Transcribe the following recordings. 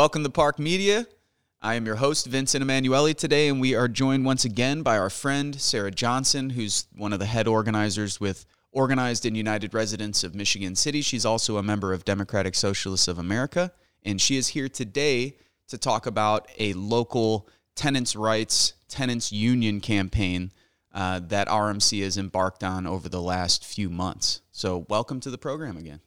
Welcome to PARC Media. I am your host, Vincent Emanuele, today, and we are joined once again by our friend, Sarah Johnson, who's one of the head organizers with Organized and United Residents of Michigan City. She's also a member of Democratic Socialists of America, and she is here today to talk about a local tenants' rights, tenants' union campaign uh, that OURMC has embarked on over the last few months. So, welcome to the program again.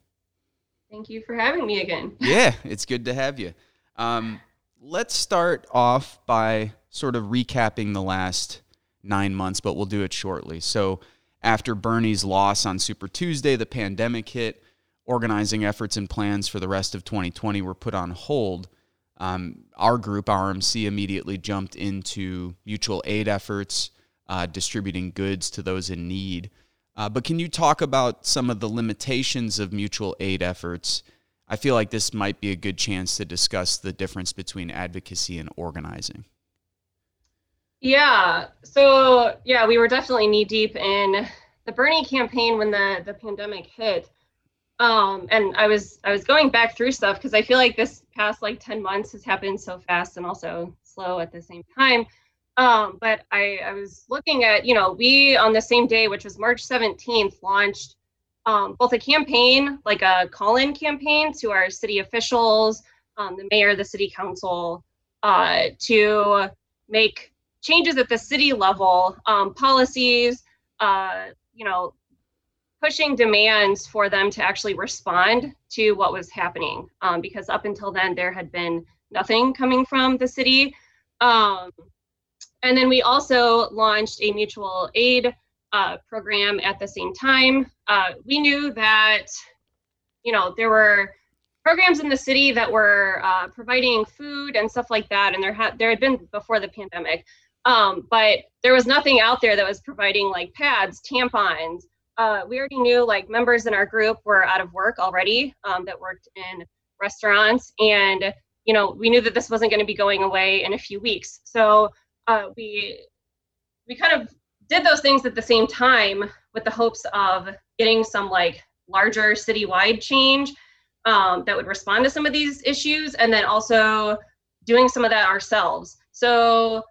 Thank you for having me again. yeah, it's good to have you. Um, let's start off by sort of recapping the last nine months, but we'll do it shortly. So, after Bernie's loss on Super Tuesday, the pandemic hit. Organizing efforts and plans for the rest of 2020 were put on hold. Um, our group, OURMC, immediately jumped into mutual aid efforts, uh, distributing goods to those in need. Uh, but can you talk about some of the limitations of mutual aid efforts I feel like this might be a good chance to discuss the difference between advocacy and organizing. Yeah. So, yeah, we were definitely knee deep in the Bernie campaign when the the pandemic hit. Um, and I was I was going back through stuff because I feel like this past like 10 months has happened so fast and also slow at the same time. Um, but I, I was looking at, you know, we on the same day, which was March 17th, launched um, both a campaign, like a call in campaign to our city officials, um, the mayor, the city council, uh, to make changes at the city level, um, policies, uh, you know, pushing demands for them to actually respond to what was happening. Um, because up until then, there had been nothing coming from the city. Um, and then we also launched a mutual aid uh, program at the same time. Uh, we knew that, you know, there were programs in the city that were uh, providing food and stuff like that, and there had there had been before the pandemic, um, but there was nothing out there that was providing like pads, tampons. Uh, we already knew like members in our group were out of work already um, that worked in restaurants, and you know we knew that this wasn't going to be going away in a few weeks. So uh, we we kind of did those things at the same time with the hopes of getting some like larger citywide change um, that would respond to some of these issues and then also doing some of that ourselves. So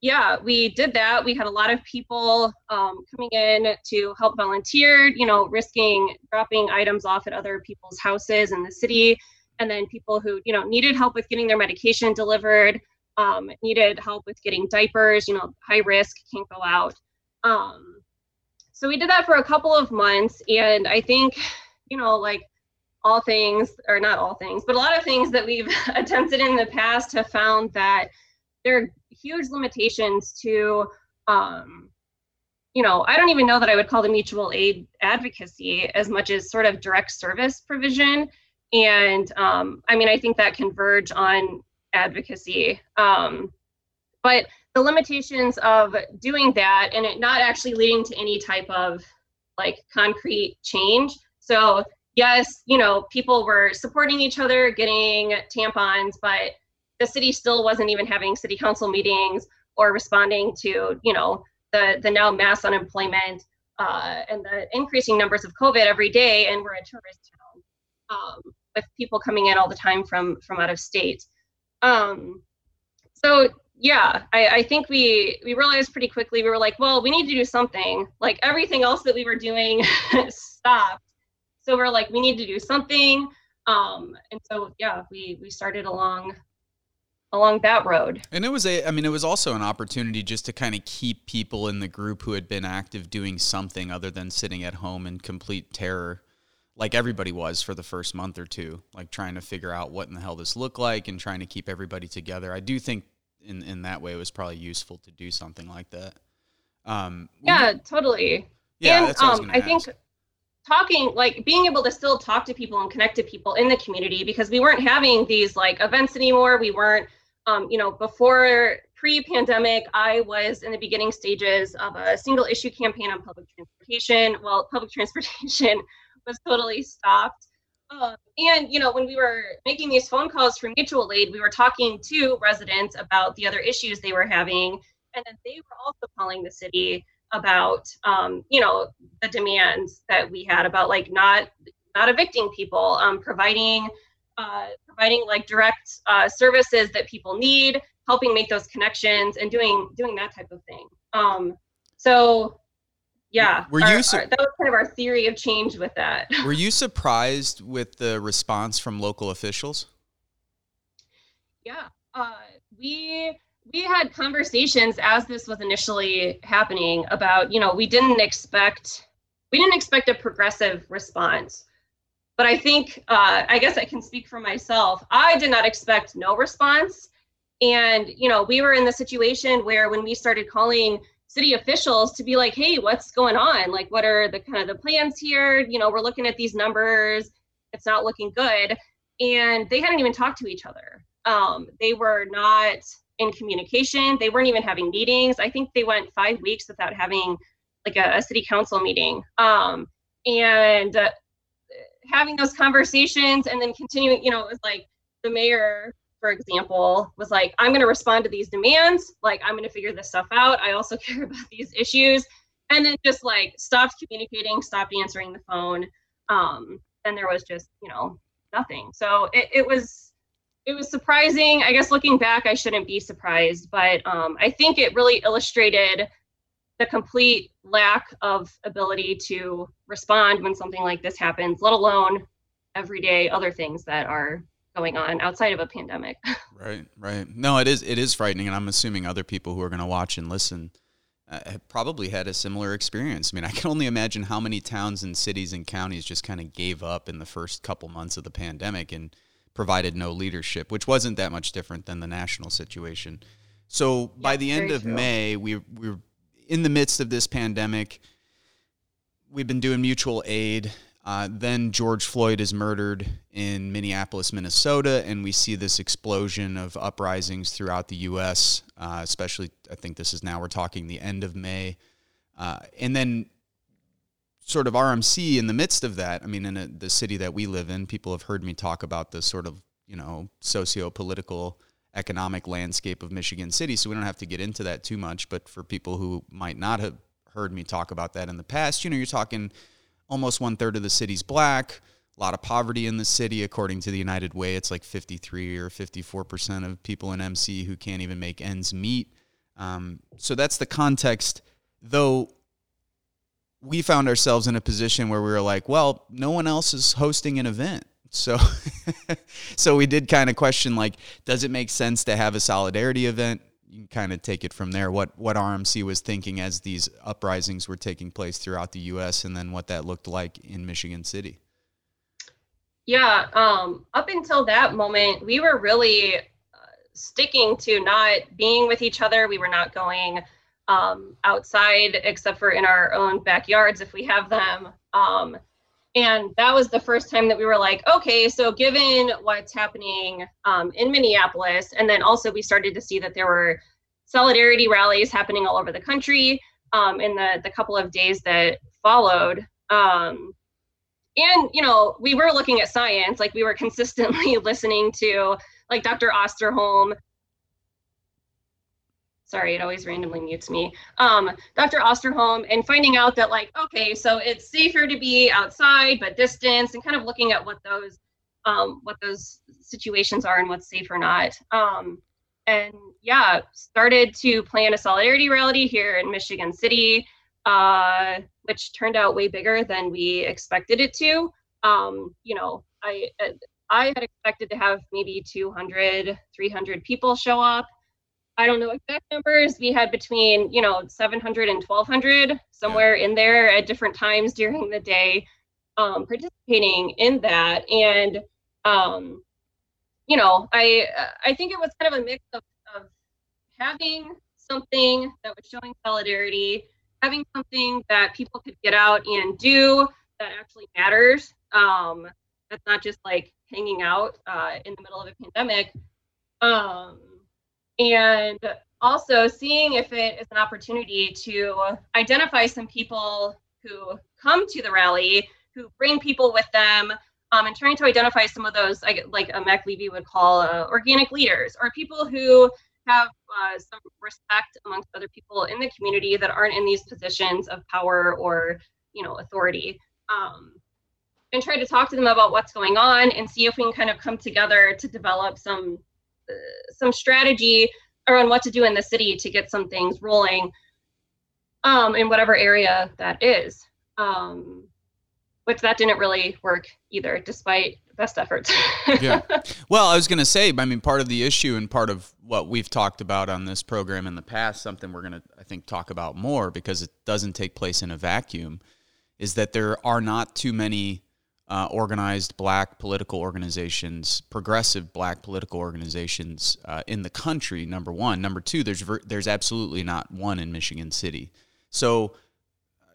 yeah we did that. We had a lot of people um, coming in to help volunteer you know risking dropping items off at other people's houses in the city. And then people who you know needed help with getting their medication delivered um, needed help with getting diapers you know high risk can't go out um, so we did that for a couple of months, and I think, you know, like all things, or not all things, but a lot of things that we've attempted in the past have found that there are huge limitations to, um, you know, I don't even know that I would call the mutual aid advocacy as much as sort of direct service provision. And um, I mean, I think that converge on advocacy. Um, but the limitations of doing that and it not actually leading to any type of like concrete change. So yes, you know, people were supporting each other, getting tampons, but the city still wasn't even having city council meetings or responding to, you know, the the now mass unemployment uh, and the increasing numbers of COVID every day, and we're a tourist town um, with people coming in all the time from from out of state. Um, so yeah, I, I think we we realized pretty quickly we were like, well, we need to do something. Like everything else that we were doing stopped. So we're like, we need to do something. Um, and so yeah, we we started along along that road. And it was a I mean it was also an opportunity just to kind of keep people in the group who had been active doing something other than sitting at home in complete terror like everybody was for the first month or two, like trying to figure out what in the hell this looked like and trying to keep everybody together. I do think in in that way, it was probably useful to do something like that. Um, yeah, totally. Yeah, and um, I, I think talking like being able to still talk to people and connect to people in the community because we weren't having these like events anymore. We weren't, um, you know, before pre-pandemic, I was in the beginning stages of a single issue campaign on public transportation. Well, public transportation was totally stopped. Um, and you know, when we were making these phone calls for mutual aid, we were talking to residents about the other issues they were having, and then they were also calling the city about, um, you know, the demands that we had about like not not evicting people, um, providing uh, providing like direct uh, services that people need, helping make those connections, and doing doing that type of thing. Um, so yeah were you su- our, that was kind of our theory of change with that. were you surprised with the response from local officials? Yeah uh, we we had conversations as this was initially happening about you know we didn't expect we didn't expect a progressive response. But i think uh, i guess i can speak for myself. I did not expect no response. And you know we were in the situation where when we started calling city officials to be like, hey, what's going on? Like, what are the kind of the plans here? You know, we're looking at these numbers. It's not looking good. And they hadn't even talked to each other. Um, they were not in communication. They weren't even having meetings. I think they went five weeks without having like a, a city council meeting. Um, and uh, having those conversations and then continuing, you know, it was like the mayor for example, was like, I'm going to respond to these demands. Like, I'm going to figure this stuff out. I also care about these issues. And then just like stopped communicating, stopped answering the phone. Um, and there was just, you know, nothing. So it, it was, it was surprising. I guess looking back, I shouldn't be surprised, but um, I think it really illustrated the complete lack of ability to respond when something like this happens, let alone everyday other things that are going on outside of a pandemic. right, right. No, it is it is frightening, and I'm assuming other people who are going to watch and listen uh, have probably had a similar experience. I mean, I can only imagine how many towns and cities and counties just kind of gave up in the first couple months of the pandemic and provided no leadership, which wasn't that much different than the national situation. So by the end of true. May, we we're in the midst of this pandemic. We've been doing mutual aid uh, then George Floyd is murdered in Minneapolis, Minnesota, and we see this explosion of uprisings throughout the U.S., uh, especially, I think this is now, we're talking the end of May. Uh, and then sort of OURMC in the midst of that, I mean, in a, the city that we live in, people have heard me talk about the sort of, you know, socio political economic landscape of Michigan City, so we don't have to get into that too much. But for people who might not have heard me talk about that in the past, you know, you're talking almost one third of the city's black. A lot of poverty in the city, according to the United Way. It's like 53 or 54 percent of people in MC who can't even make ends meet. Um, so that's the context. Though we found ourselves in a position where we were like, well, no one else is hosting an event. So, so we did kind of question like, does it make sense to have a solidarity event? You can kind of take it from there. What what OURMC was thinking as these uprisings were taking place throughout the U.S. and then what that looked like in Michigan City. Yeah, um, up until that moment, we were really uh, sticking to not being with each other. We were not going um, outside except for in our own backyards if we have them. Um, and that was the first time that we were like, okay, so given what's happening um, in Minneapolis, and then also we started to see that there were solidarity rallies happening all over the country um, in the, the couple of days that followed. Um, and, you know, we were looking at science, like we were consistently listening to like Dr. Osterholm sorry, it always randomly mutes me. Um, Dr. Osterholm and finding out that like, okay, so it's safer to be outside, but distance and kind of looking at what those um, what those situations are and what's safe or not. Um, and yeah, started to plan a solidarity rally here in Michigan City, uh, which turned out way bigger than we expected it to. Um, you know, I I had expected to have maybe 200, 300 people show up. I don't know exact numbers. We had between, you know, 700 and 1200 somewhere in there at different times during the day um, participating in that. And, um, you know, I, I think it was kind of a mix of, of having something that was showing solidarity, having something that people could get out and do that actually matters. Um, that's not just like hanging out uh, in the middle of a pandemic. Um, and also seeing if it is an opportunity to identify some people who come to the rally, who bring people with them, um, and trying to identify some of those, like, a McAlevey would call uh, organic leaders, or people who have uh, some respect amongst other people in the community that aren't in these positions of power or, you know, authority. Um, and try to talk to them about what's going on and see if we can kind of come together to develop some some strategy around what to do in the city to get some things rolling um, in whatever area that is. Um, which that didn't really work either, despite best efforts. yeah. Well, I was going to say, I mean, part of the issue and part of what we've talked about on this program in the past, something we're going to, I think, talk about more because it doesn't take place in a vacuum, is that there are not too many uh, organized black political organizations, progressive black political organizations uh, in the country. Number one, number two, there's ver- there's absolutely not one in Michigan City. So,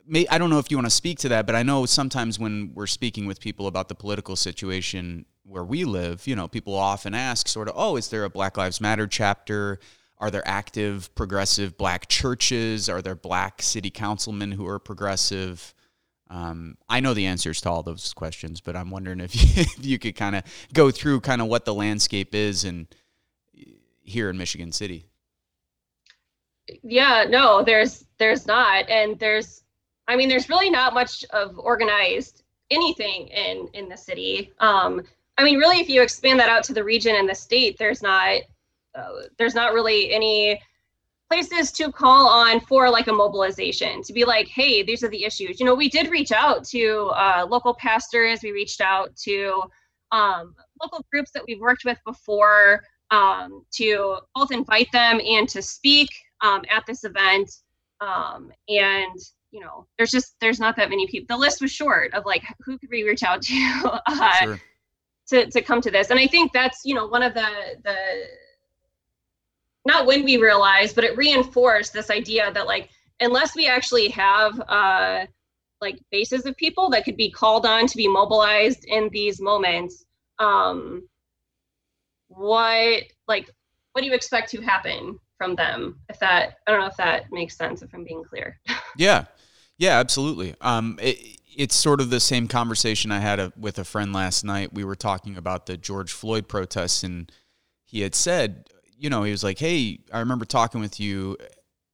may, I don't know if you want to speak to that, but I know sometimes when we're speaking with people about the political situation where we live, you know, people often ask, sort of, oh, is there a Black Lives Matter chapter? Are there active progressive black churches? Are there black city councilmen who are progressive? Um, I know the answers to all those questions, but I'm wondering if you, if you could kind of go through kind of what the landscape is and here in Michigan City. Yeah, no, there's there's not, and there's, I mean, there's really not much of organized anything in in the city. Um, I mean, really, if you expand that out to the region and the state, there's not uh, there's not really any places to call on for like a mobilization to be like hey these are the issues. You know we did reach out to uh, local pastors. We reached out to um, local groups that we've worked with before um, to both invite them and to speak um, at this event. Um, and you know there's just there's not that many people the list was short of like who could we reach out to uh, sure. to, to come to this. And i think that's you know one of the the not when we realized, but it reinforced this idea that like unless we actually have uh, like bases of people that could be called on to be mobilized in these moments, um, what like what do you expect to happen from them? If that I don't know if that makes sense if I'm being clear. yeah, yeah, absolutely. Um, it, it's sort of the same conversation I had a, with a friend last night. We were talking about the George Floyd protests, and he had said you know, he was like, "Hey, I remember talking with you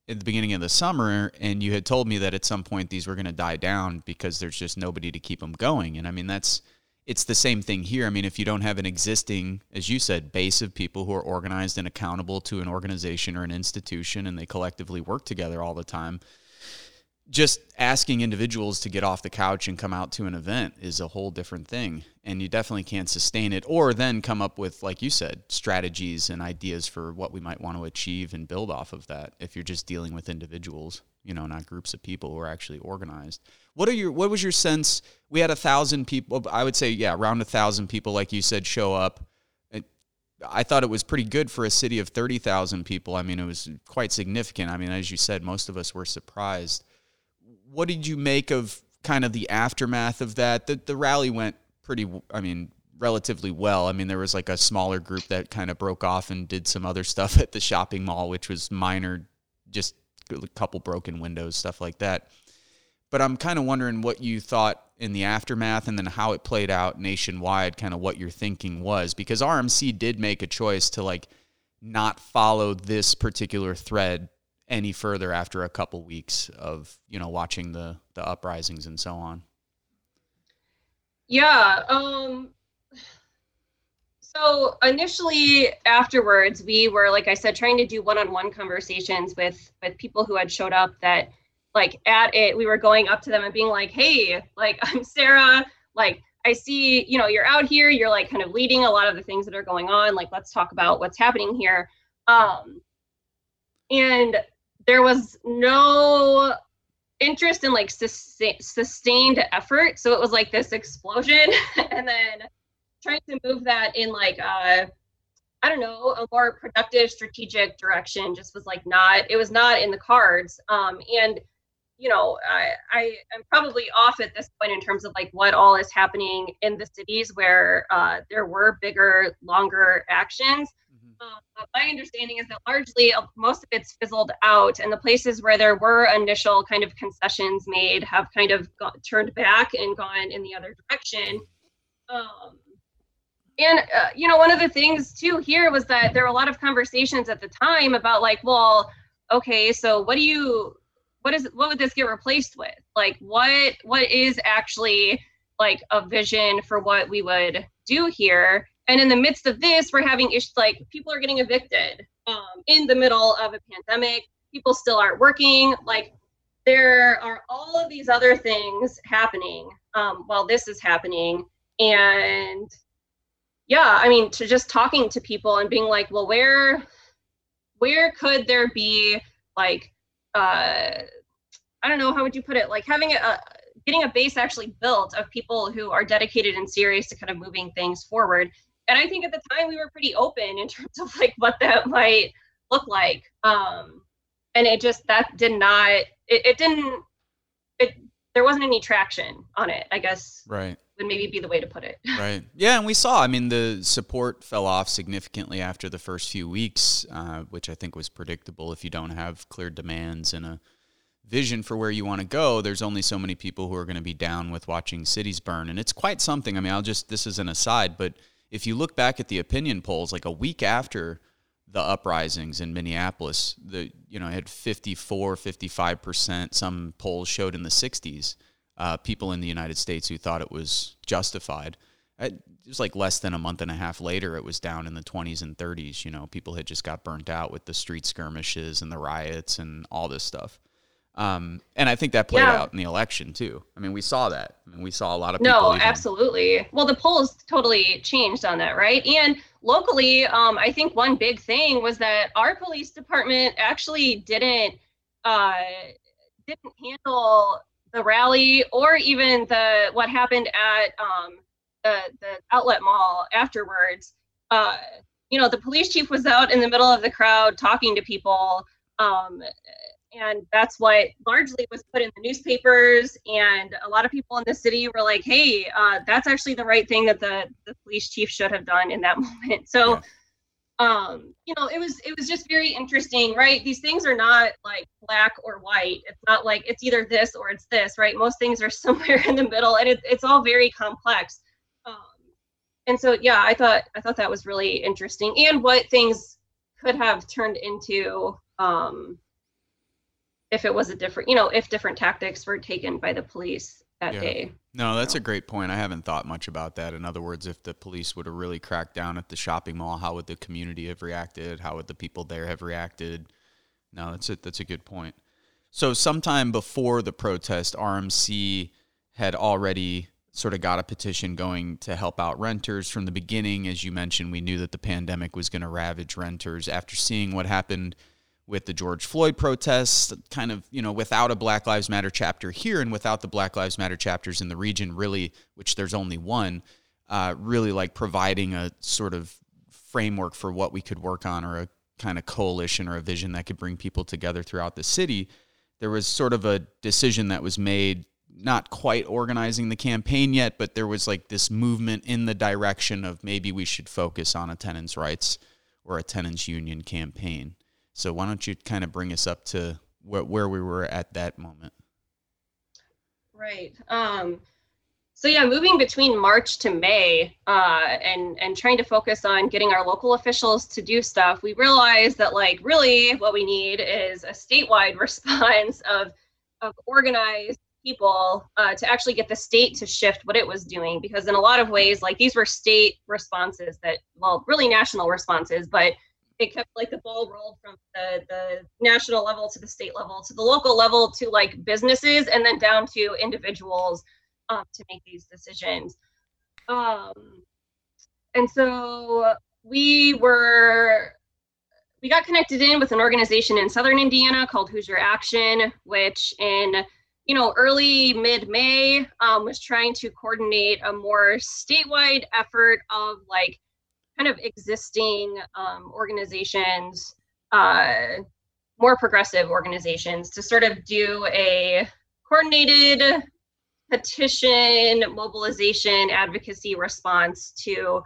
at the beginning of the summer, and you had told me that at some point these were going to die down because there's just nobody to keep them going." And I mean, that's it's the same thing here. I mean, if you don't have an existing, as you said, base of people who are organized and accountable to an organization or an institution, and they collectively work together all the time, just asking individuals to get off the couch and come out to an event is a whole different thing and you definitely can't sustain it or then come up with like you said strategies and ideas for what we might want to achieve and build off of that if you're just dealing with individuals you know not groups of people who are actually organized what are your what was your sense we had a thousand people i would say yeah around a thousand people like you said show up I thought it was pretty good for a city of 30,000 people. I mean, it was quite significant. I mean, as you said, most of us were surprised what did you make of kind of the aftermath of that? The the rally went pretty. I mean, relatively well. I mean, there was like a smaller group that kind of broke off and did some other stuff at the shopping mall, which was minor, just a couple broken windows, stuff like that. But I'm kind of wondering what you thought in the aftermath and then how it played out nationwide, kind of what your thinking was, because OURMC did make a choice to like not follow this particular thread any further after a couple weeks of you know watching the the uprisings and so on? Yeah um so initially afterwards we were like i said trying to do one-on-one conversations with with people who had showed up that like at it we were going up to them and being like hey like i'm sarah like i see you know you're out here you're like kind of leading a lot of the things that are going on like let's talk about what's happening here. Um and there was no interest in like sus- sustained effort. So it was like this explosion and then trying to move that in like uh i don't know a more productive strategic direction just was like not it was not in the cards. Um and you know i i am probably off at this point in terms of like what all is happening in the cities where uh there were bigger longer actions um, my understanding is that largely uh, most of it's fizzled out, and the places where there were initial kind of concessions made have kind of got, turned back and gone in the other direction. Um, and uh, you know, one of the things too here was that there were a lot of conversations at the time about like, well, okay, so what do you, what is, what would this get replaced with? Like, what, what is actually like a vision for what we would do here. And in the midst of this, we're having issues like people are getting evicted um, in the middle of a pandemic. People still aren't working. Like there are all of these other things happening um, while this is happening. And yeah, I mean, to just talking to people and being like, well, where, where could there be like, uh, I don't know, how would you put it? Like having a, getting a base actually built of people who are dedicated and serious to kind of moving things forward. And I think at the time we were pretty open in terms of like what that might look like. Um, and it just that did not it, it didn't it there wasn't any traction on it, I guess. Right. Would maybe be the way to put it. right. Yeah, and we saw. I mean, the support fell off significantly after the first few weeks, uh, which I think was predictable. If you don't have clear demands and a vision for where you want to go, there's only so many people who are going to be down with watching cities burn. And it's quite something. I mean, I'll just, this is an aside, but if you look back at the opinion polls, like a week after the uprisings in Minneapolis, the, you know, had 54, 55%, some polls showed in the 60s, uh, people in the United States who thought it was justified. It was like less than a month and a half later, it was down in the 20s and 30s. You know, people had just got burnt out with the street skirmishes and the riots and all this stuff. Um, and I think that played yeah. out in the election too. I mean, we saw that. I mean, we saw a lot of no, absolutely. Well, the polls totally changed on that, right? And locally, um, I think one big thing was that our police department actually didn't uh, didn't handle the rally or even the what happened at um, the the outlet mall afterwards. Uh, you know, the police chief was out in the middle of the crowd talking to people. Um, and that's what largely was put in the newspapers. And a lot of people in the city were like hey uh, that's actually the right thing that the, the police chief should have done in that moment. So yeah. um you know it was it was just very interesting right? These things are not like black or white. It's not like it's either this or it's this right? Most things are somewhere in the middle and it, it's all very complex. Um, and so yeah i thought i thought that was really interesting and what things could have turned into um if it was a different, you know, if different tactics were taken by the police that yeah. day. No, that's a great point. I haven't thought much about that. In other words, if the police would have really cracked down at the shopping mall, how would the community have reacted? How would the people there have reacted? No, that's it. That's a good point. So, sometime before the protest, OURMC had already sort of got a petition going to help out renters from the beginning. As you mentioned, we knew that the pandemic was going to ravage renters. After seeing what happened with the George Floyd protests, kind of, you know, without a Black Lives Matter chapter here and without the Black Lives Matter chapters in the region, really, which there's only one, uh, really like providing a sort of framework for what we could work on or a kind of coalition or a vision that could bring people together throughout the city. There was sort of a decision that was made, not quite organizing the campaign yet, but there was like this movement in the direction of maybe we should focus on a tenants' rights or a tenants' union campaign. So why don't you kind of bring us up to where, where we were at that moment? Right. Um, so yeah, moving between March to May uh, and and trying to focus on getting our local officials to do stuff, we realized that like really what we need is a statewide response of of organized people uh, to actually get the state to shift what it was doing because in a lot of ways like these were state responses that well really national responses but it kept like the ball rolled from the, the national level to the state level to the local level to like businesses and then down to individuals um, to make these decisions. Um, and so we were we got connected in with an organization in southern indiana called hoosier action which in you know early mid-may um, was trying to coordinate a more statewide effort of like kind of existing um, organizations, uh, more progressive organizations, to sort of do a coordinated petition, mobilization, advocacy response to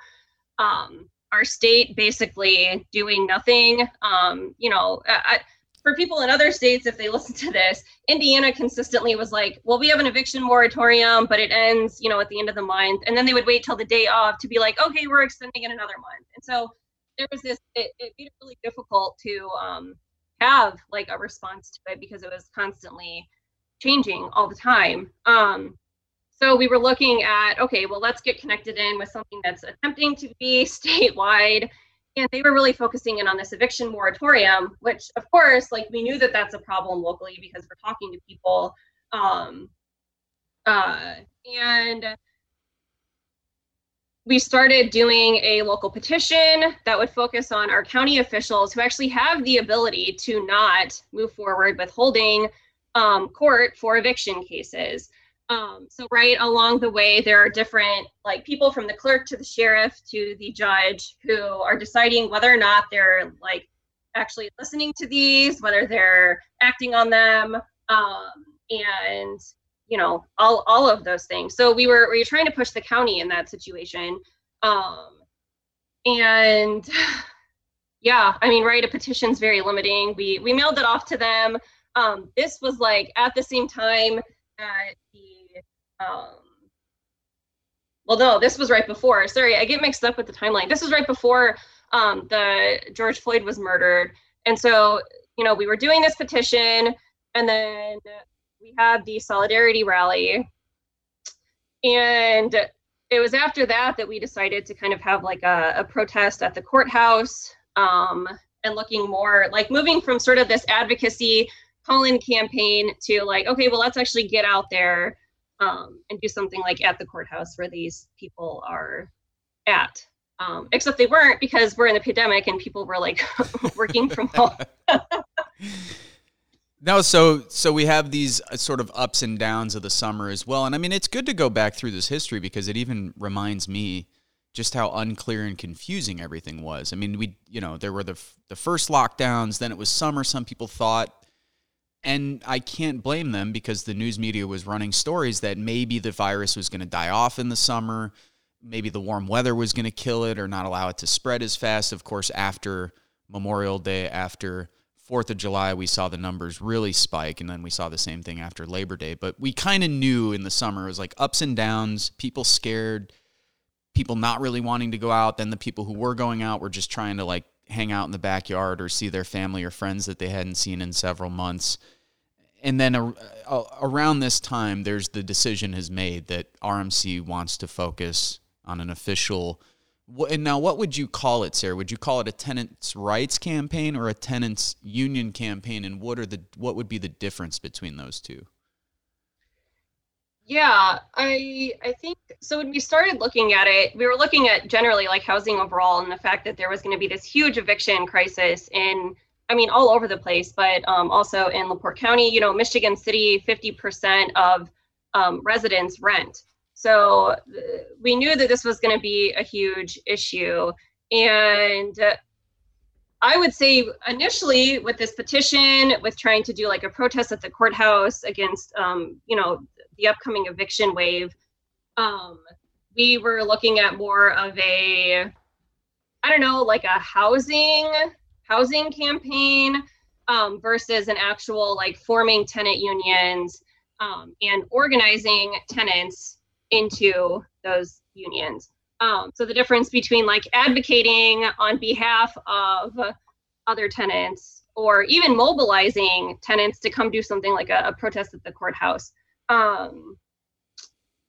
um, our state basically doing nothing. Um, you know, I, for people in other states, if they listen to this, Indiana consistently was like, well, we have an eviction moratorium, but it ends, you know, at the end of the month. And then they would wait till the day off to be like, okay, we're extending it another month. And so there was this, it, it made it really difficult to um, have like a response to it because it was constantly changing all the time. Um, so we were looking at okay, well, let's get connected in with something that's attempting to be statewide. And they were really focusing in on this eviction moratorium, which, of course, like we knew that that's a problem locally because we're talking to people. Um, uh, and we started doing a local petition that would focus on our county officials who actually have the ability to not move forward with holding um, court for eviction cases. Um, so right along the way, there are different like people from the clerk to the sheriff to the judge who are deciding whether or not they're like actually listening to these, whether they're acting on them, um, and you know all all of those things. So we were we were trying to push the county in that situation, um, and yeah, I mean, right, a petition's very limiting. We we mailed it off to them. Um, this was like at the same time that um, well, no, this was right before. Sorry, I get mixed up with the timeline. This was right before um, the George Floyd was murdered, and so you know we were doing this petition, and then we had the solidarity rally, and it was after that that we decided to kind of have like a, a protest at the courthouse um, and looking more like moving from sort of this advocacy call-in campaign to like okay well let's actually get out there um, and do something like at the courthouse where these people are at. Um, except they weren't because we're in the pandemic and people were like working from home. No so so we have these uh, sort of ups and downs of the summer as well and i mean it's good to go back through this history because it even reminds me just how unclear and confusing everything was. I mean we you know there were the the first lockdowns then it was summer some people thought and I can't blame them because the news media was running stories that maybe the virus was going to die off in the summer, maybe the warm weather was going to kill it or not allow it to spread as fast. Of course, after Memorial Day, after Fourth of July, we saw the numbers really spike, and then we saw the same thing after Labor Day. But we kind of knew in the summer it was like ups and downs, people scared, people not really wanting to go out. Then the people who were going out were just trying to like hang out in the backyard or see their family or friends that they hadn't seen in several months. And then a, uh, a, around this time, there's the decision has made that OURMC wants to focus on an official. And now, what would you call it, Sarah? Would you call it a tenants' rights campaign or a tenants' union campaign? And what are the what would be the difference between those two? Yeah, I I think so when we started looking at it, we were looking at generally like housing overall and the fact that there was going to be this huge eviction crisis in I mean all over the place, but um, also in LaPorte County, you know, Michigan City, 50% of um, residents rent. So uh, we knew that this was going to be a huge issue. And uh, I would say initially with this petition, with trying to do like a protest at the courthouse against, um, you know, the upcoming eviction wave, um, we were looking at more of a, I don't know, like a housing housing campaign um, versus an actual like forming tenant unions um, and organizing tenants into those unions. Um, so the difference between like advocating on behalf of other tenants or even mobilizing tenants to come do something like a, a protest at the courthouse um,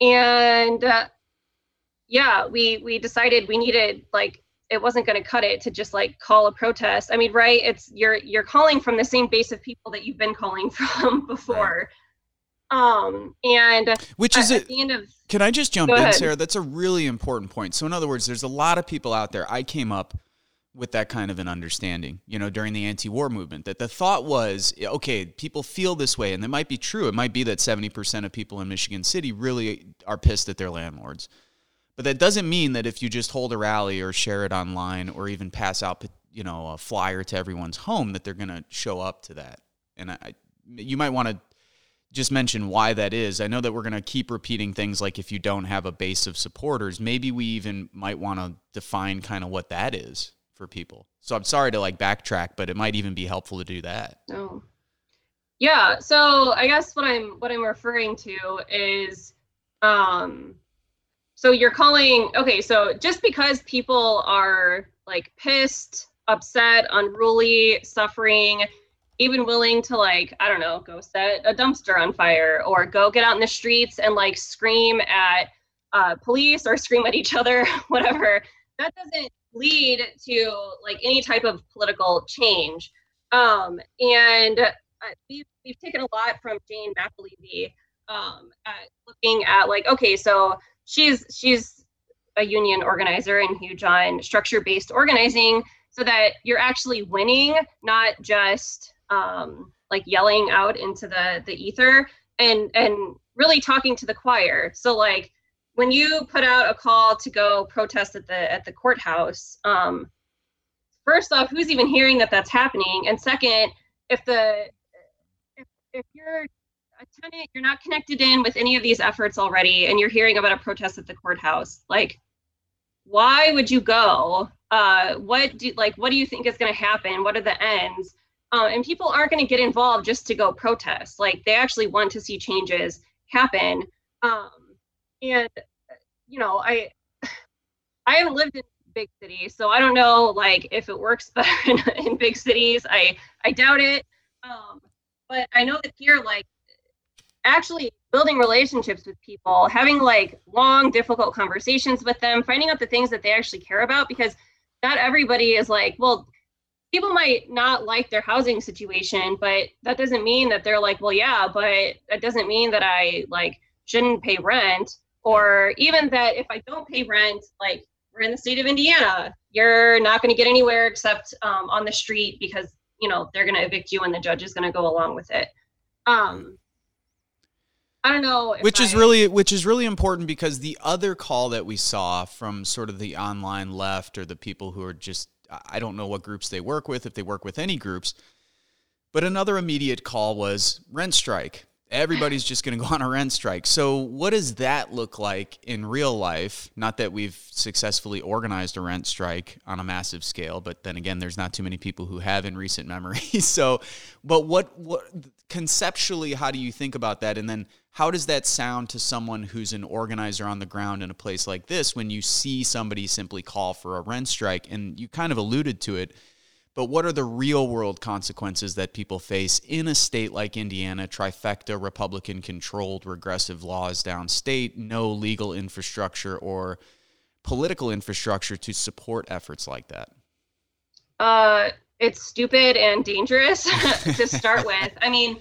and uh, yeah, we we decided we needed like it wasn't going to cut it to just like call a protest. I mean, right? It's you're you're calling from the same base of people that you've been calling from before. Um, and which is at, at the end of can I just jump in, ahead. Sarah? That's a really important point. So in other words, there's a lot of people out there. I came up with that kind of an understanding, you know, during the anti-war movement that the thought was, okay, people feel this way and that might be true. It might be that 70% of people in Michigan City really are pissed at their landlords. But that doesn't mean that if you just hold a rally or share it online or even pass out, you know, a flyer to everyone's home that they're going to show up to that. And I, you might want to just mention why that is. I know that we're going to keep repeating things like if you don't have a base of supporters, maybe we even might want to define kind of what that is for people. So I'm sorry to like backtrack, but it might even be helpful to do that. No. Yeah, so I guess what I'm what I'm referring to is um so you're calling okay, so just because people are like pissed, upset, unruly, suffering, even willing to like i don't know go set a dumpster on fire or go get out in the streets and like scream at uh, police or scream at each other whatever that doesn't lead to like any type of political change um, and uh, we've, we've taken a lot from jane mcalevey um, at looking at like okay so she's she's a union organizer and huge on structure based organizing so that you're actually winning not just um, like yelling out into the the ether and and really talking to the choir. So like when you put out a call to go protest at the at the courthouse, um, first off, who's even hearing that that's happening? And second, if the if, if you're a tenant, you're not connected in with any of these efforts already, and you're hearing about a protest at the courthouse, like why would you go? Uh, what do like what do you think is going to happen? What are the ends? Uh, and people aren't going to get involved just to go protest. Like they actually want to see changes happen. Um, and you know, I I haven't lived in big cities, so I don't know like if it works better in, in big cities. I I doubt it. Um, but I know that here, like actually building relationships with people, having like long, difficult conversations with them, finding out the things that they actually care about, because not everybody is like, well, people might not like their housing situation, but that doesn't mean that they're like, well, yeah, but that doesn't mean that I like shouldn't pay rent, or even that if I don't pay rent, like we're in the state of Indiana, you're not going to get anywhere except um, on the street because you know they're going to evict you and the judge is going to go along with it. Um, I don't know. Which is really which is really important because the other call that we saw from sort of the online left or the people who are just I don't know what groups they work with, if they work with any groups. But another immediate call was rent strike. Everybody's just going to go on a rent strike. So, what does that look like in real life? Not that we've successfully organized a rent strike on a massive scale, but then again, there's not too many people who have in recent memory. so, but what, what conceptually, how do you think about that? And then, how does that sound to someone who's an organizer on the ground in a place like this when you see somebody simply call for a rent strike? And you kind of alluded to it, but what are the real world consequences that people face in a state like Indiana, trifecta Republican controlled regressive laws downstate, no legal infrastructure or political infrastructure to support efforts like that? Uh, it's stupid and dangerous to start with. I mean,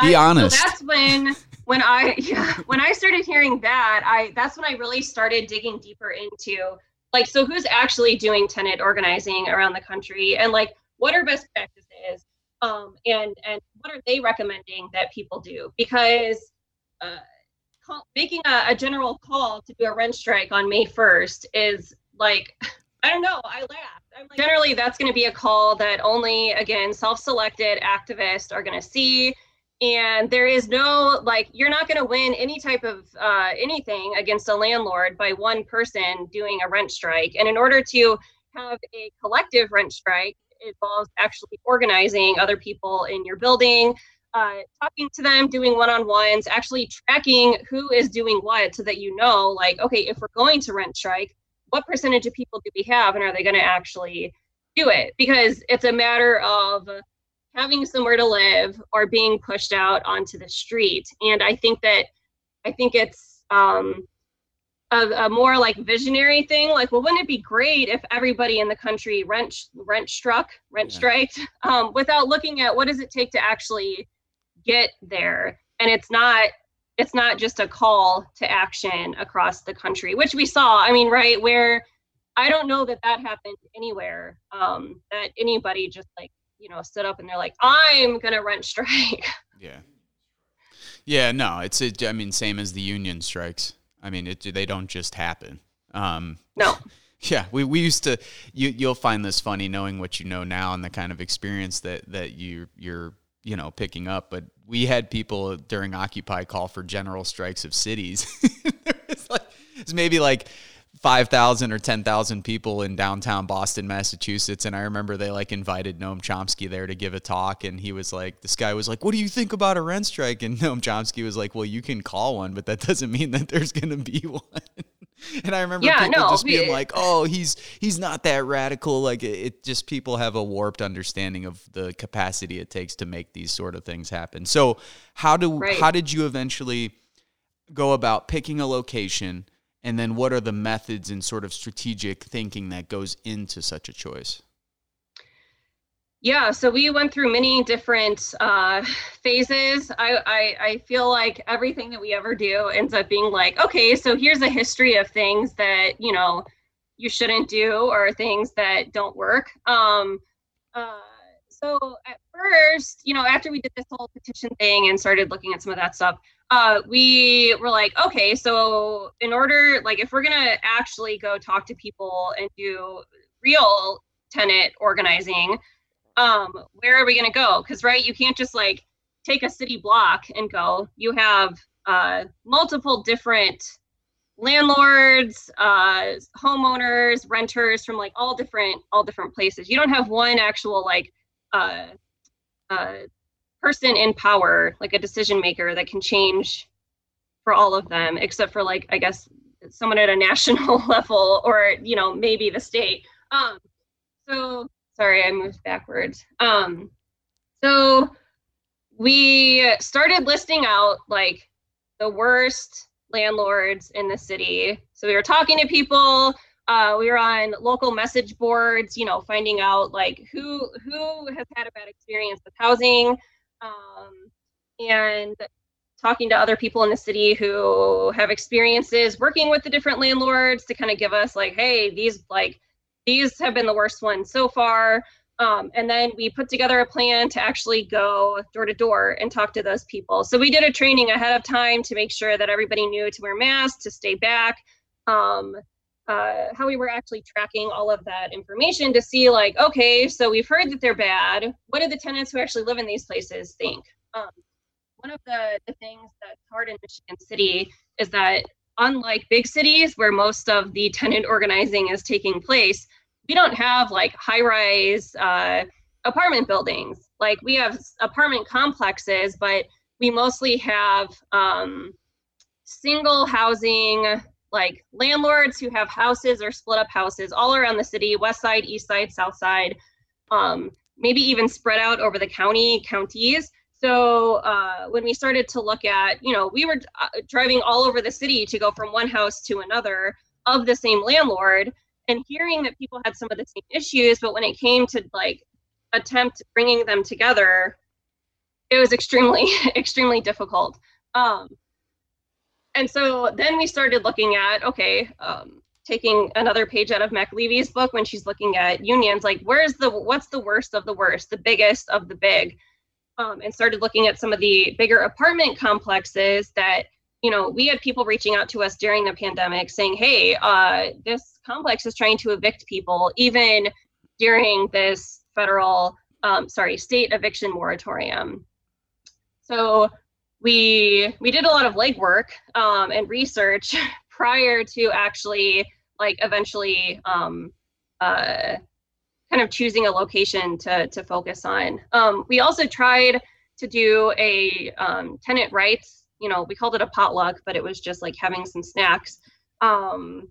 be I, honest. So that's when when I yeah, when I started hearing that, I that's when I really started digging deeper into like so who's actually doing tenant organizing around the country and like what are best practices um and and what are they recommending that people do because uh call, making a, a general call to do a rent strike on May 1st is like I don't know. I laughed. I'm like, generally, that's going to be a call that only, again, self selected activists are going to see and there is no like you're not going to win any type of uh, anything against a landlord by one person doing a rent strike. And in order to have a collective rent strike it involves actually organizing other people in your building uh, talking to them doing one-on-ones actually tracking who is doing what so that you know like okay if we're going to rent strike what percentage of people do we have and are they going to actually do it? Because it's a matter of having somewhere to live or being pushed out onto the street. And I think that I think it's um, a, a, more like visionary thing. Like, well, wouldn't it be great if everybody in the country rent rent struck, rent yeah. striked, um, without looking at what does it take to actually get there? And it's not it's not just a call to action across the country, which we saw. I mean, right where I don't know that that happened anywhere. Um, that anybody just like you know stood up and they're like i'm gonna rent strike. Yeah. Yeah no it's it, i mean same as the union strikes. I mean it they don't just happen. Um no. Yeah we, we used to you you'll find this funny knowing what you know now and the kind of experience that that you you're you know picking up but we had people during occupy call for general strikes of cities. It's like it's maybe like 5,000 or 10,000 people in downtown Boston, Massachusetts. And I remember they like invited Noam Chomsky there to give a talk. And he was like, this guy was like, what do you think about a rent strike? And Noam Chomsky was like, well, you can call one, but that doesn't mean that there's going to be one. and I remember yeah, people no, just being like, "Oh, he's he's not that radical." Like it, it, just people have a warped understanding of the capacity it takes to make these sort of things happen. So, how do right. how did you eventually go about picking a location, and then what are the methods and sort of strategic thinking that goes into such a choice? Yeah, so we went through many different uh, phases. I, I, I feel like everything that we ever do ends up being like, okay, so here's a history of things that you know you shouldn't do or things that don't work. Um, uh, so at first, you know, after we did this whole petition thing and started looking at some of that stuff, uh, we were like, okay, so in order, like, if we're gonna actually go talk to people and do real tenant organizing um, where are we to go? Because, right, you can't just like take a city block and go. You have uh, multiple different landlords, uh, homeowners, renters from like all different all different places. You don't have one actual like uh, uh, person in power, like a decision maker that can change for all of them, except for like I guess someone at a national level or you know maybe the state. Um, so sorry, I moved backwards. Um, so we started listing out like the worst landlords in the city. So we were talking to people. Uh, we were on local message boards, you know, finding out like who who has had a bad experience with housing, um, and talking to other people in the city who have experiences working with the different landlords to kind of give us like, hey, these like these have been the worst ones so far. Um, and then we put together a plan to actually go door to door and talk to those people. So we did a training ahead of time to make sure that everybody knew to wear masks, to stay back, um, uh, how we were actually tracking all of that information to see, like, okay, so we've heard that they're bad. What do the tenants who actually live in these places think? Um, one of the, the things that's hard in Michigan City is that unlike big cities where most of the tenant organizing is taking place, we don't have like high rise uh, apartment buildings. Like we have apartment complexes, but we mostly have um, single housing, like landlords who have houses or split up houses all around the city west side, east side, south side, um, maybe even spread out over the county, counties. So uh, when we started to look at, you know, we were uh, driving all over the city to go from one house to another of the same landlord and hearing that people had some of the same issues, but when it came to like attempt bringing them together, it was extremely, extremely difficult. Um, and so then we started looking at, okay, um, taking another page out of McAlevey's book when she's looking at unions, like where's the, what's the worst of the worst, the biggest of the big? um, and started looking at some of the bigger apartment complexes that you know we had people reaching out to us during the pandemic saying hey uh, this complex is trying to evict people even during this federal um, sorry state eviction moratorium so we we did a lot of legwork um, and research prior to actually like eventually um, uh, kind of choosing a location to, to focus on. Um, we also tried to do a um, tenant rights, you know, we called it a potluck, but it was just like having some snacks. Um,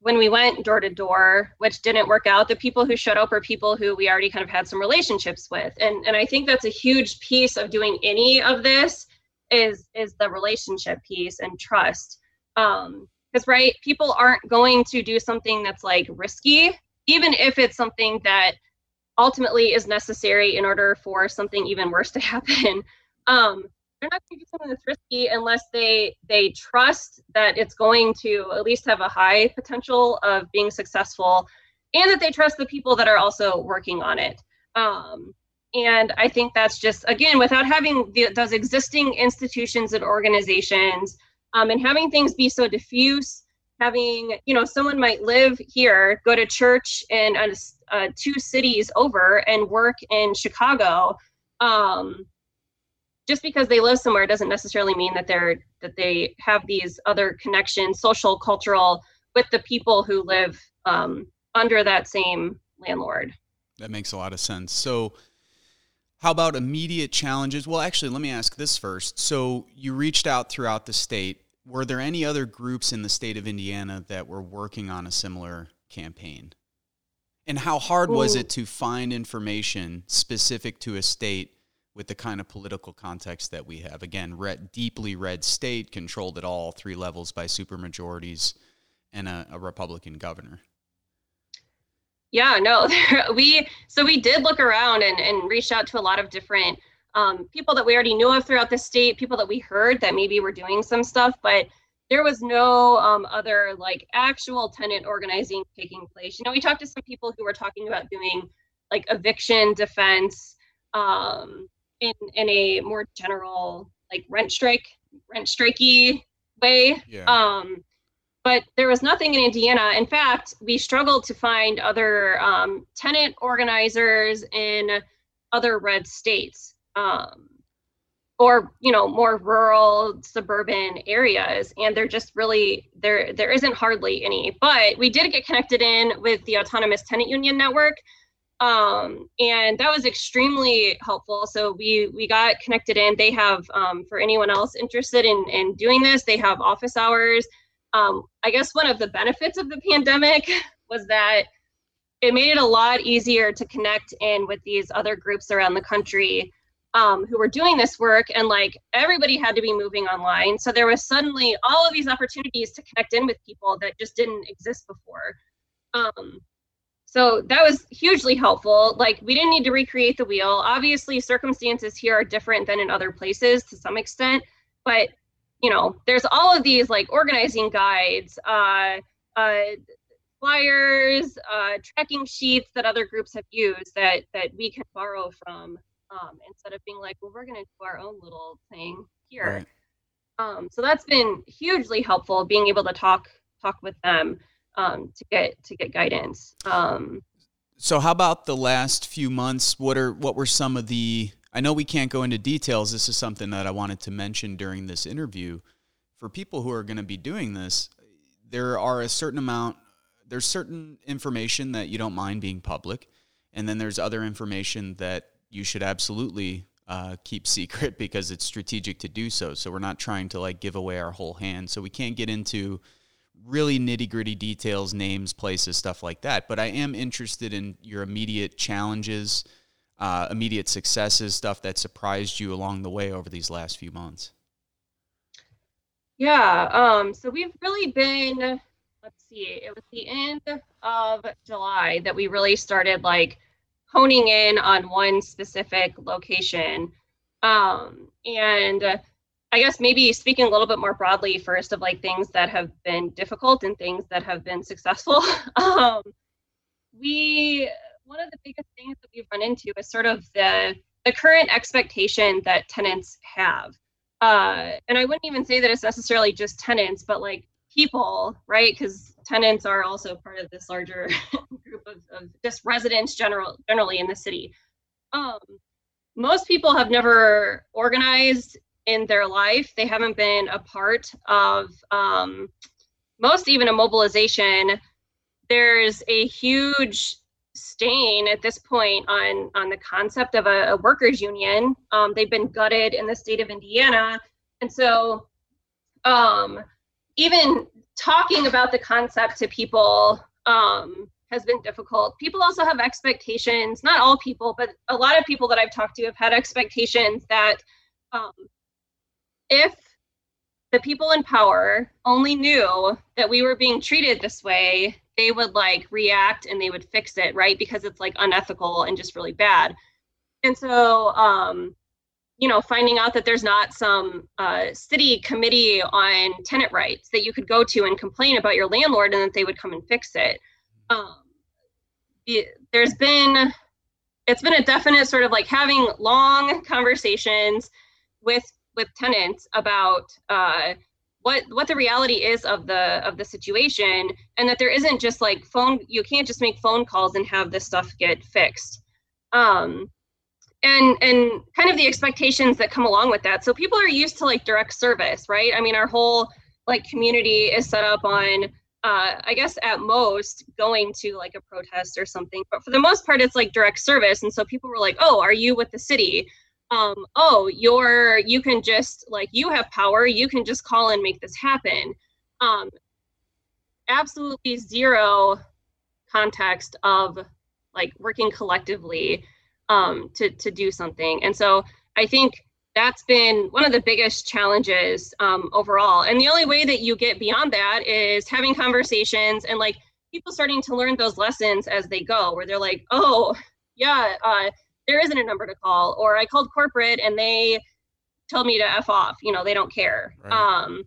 when we went door to door, which didn't work out, the people who showed up were people who we already kind of had some relationships with. And, and I think that's a huge piece of doing any of this is, is the relationship piece and trust. Um, because right, people aren't going to do something that's like risky even if it's something that ultimately is necessary in order for something even worse to happen. Um, they're not going to do something that's risky unless they they trust that it's going to at least have a high potential of being successful, and that they trust the people that are also working on it. Um, and I think that's just again without having the, those existing institutions and organizations, um, and having things be so diffuse having you know someone might live here go to church in uh, two cities over and work in chicago um, just because they live somewhere doesn't necessarily mean that they're that they have these other connections social cultural with the people who live um, under that same landlord. That makes a lot of sense. So how about immediate challenges well actually let me ask this first so you reached out throughout the state were there any other groups in the state of Indiana that were working on a similar campaign? And how hard was it to find information specific to a state with the kind of political context that we have? Again, red, deeply red state, controlled at all three levels by supermajorities, and a, a Republican governor. Yeah, no, we so we did look around and, and reached out to a lot of different um, people that we already knew of throughout the state, people that we heard that maybe were doing some stuff, but there was no um, other like actual tenant organizing taking place. You know, we talked to some people who were talking about doing like eviction defense um, in in a more general like rent strike, rent strikey way. Yeah. Um, but there was nothing in Indiana. In fact, we struggled to find other um, tenant organizers in other red states. Um, or you know more rural suburban areas and they're just really there there isn't hardly any but we did get connected in with the autonomous tenant union network um, and that was extremely helpful so we we got connected in they have um, for anyone else interested in in doing this they have office hours um, i guess one of the benefits of the pandemic was that it made it a lot easier to connect in with these other groups around the country um, who were doing this work and like everybody had to be moving online. So there was suddenly all of these opportunities to connect in with people that just didn't exist before. Um, so that was hugely helpful. Like we didn't need to recreate the wheel. Obviously circumstances here are different than in other places to some extent but you know there's all of these like organizing guides uh, uh, flyers uh, tracking sheets that other groups have used that that we can borrow from um, instead of being like, well, we're going to do our own little thing here. Right. Um, so that's been hugely helpful, being able to talk talk with them um, to get to get guidance. Um, so how about the last few months? What are what were some of the? I know we can't go into details. This is something that I wanted to mention during this interview. For people who are going to be doing this, there are a certain amount. There's certain information that you don't mind being public, and then there's other information that you should absolutely uh, keep secret because it's strategic to do so. So we're not trying to like give away our whole hand. So we can't get into really nitty gritty details, names, places, stuff like that. But I am interested in your immediate challenges, uh, immediate successes, stuff that surprised you along the way over these last few months. Yeah. Um, so we've really been, let's see, it was the end of July that we really started like honing in on one specific location. Um, and uh, I guess maybe speaking a little bit more broadly first of like things that have been difficult and things that have been successful. um, we one of the biggest things that we've run into is sort of the the current expectation that tenants have. Uh, and I wouldn't even say that it's necessarily just tenants, but like people, right? Because tenants are also part of this larger group of, of, just residents general generally in the city. Um, most people have never organized in their life. They haven't been a part of um, most even a mobilization. There's a huge stain at this point on on the concept of a, a workers union. Um, they've been gutted in the state of Indiana, and so um, even talking about the concept to people um, has been difficult. People also have expectations, not all people, but a lot of people that I've talked to have had expectations that um, if the people in power only knew that we were being treated this way, they would like react and they would fix it, right? Because it's like unethical and just really bad. And so um, you know, finding out that there's not some uh, city committee on tenant rights that you could go to and complain about your landlord and that they would come and fix it. Um, it there's been, it's been a definite sort of like having long conversations with with tenants about uh, what what the reality is of the of the situation, and that there isn't just like phone. You can't just make phone calls and have this stuff get fixed. Um, and and kind of the expectations that come along with that so people are used to like direct service right i mean our whole like community is set up on uh, i guess at most going to like a protest or something but for the most part it's like direct service and so people were like oh are you with the city um, oh, you're you can just like you have power, you can just call and make this happen. Um, absolutely zero context of like working collectively um, to to do something. And so I think that's been one of the biggest challenges um, overall. And the only way that you get beyond that is having conversations and like people starting to learn those lessons as they go, where they're like, oh, yeah, uh, there isn't a number to call, or I called corporate and they told me to f off. You know, they don't care. Right. Um,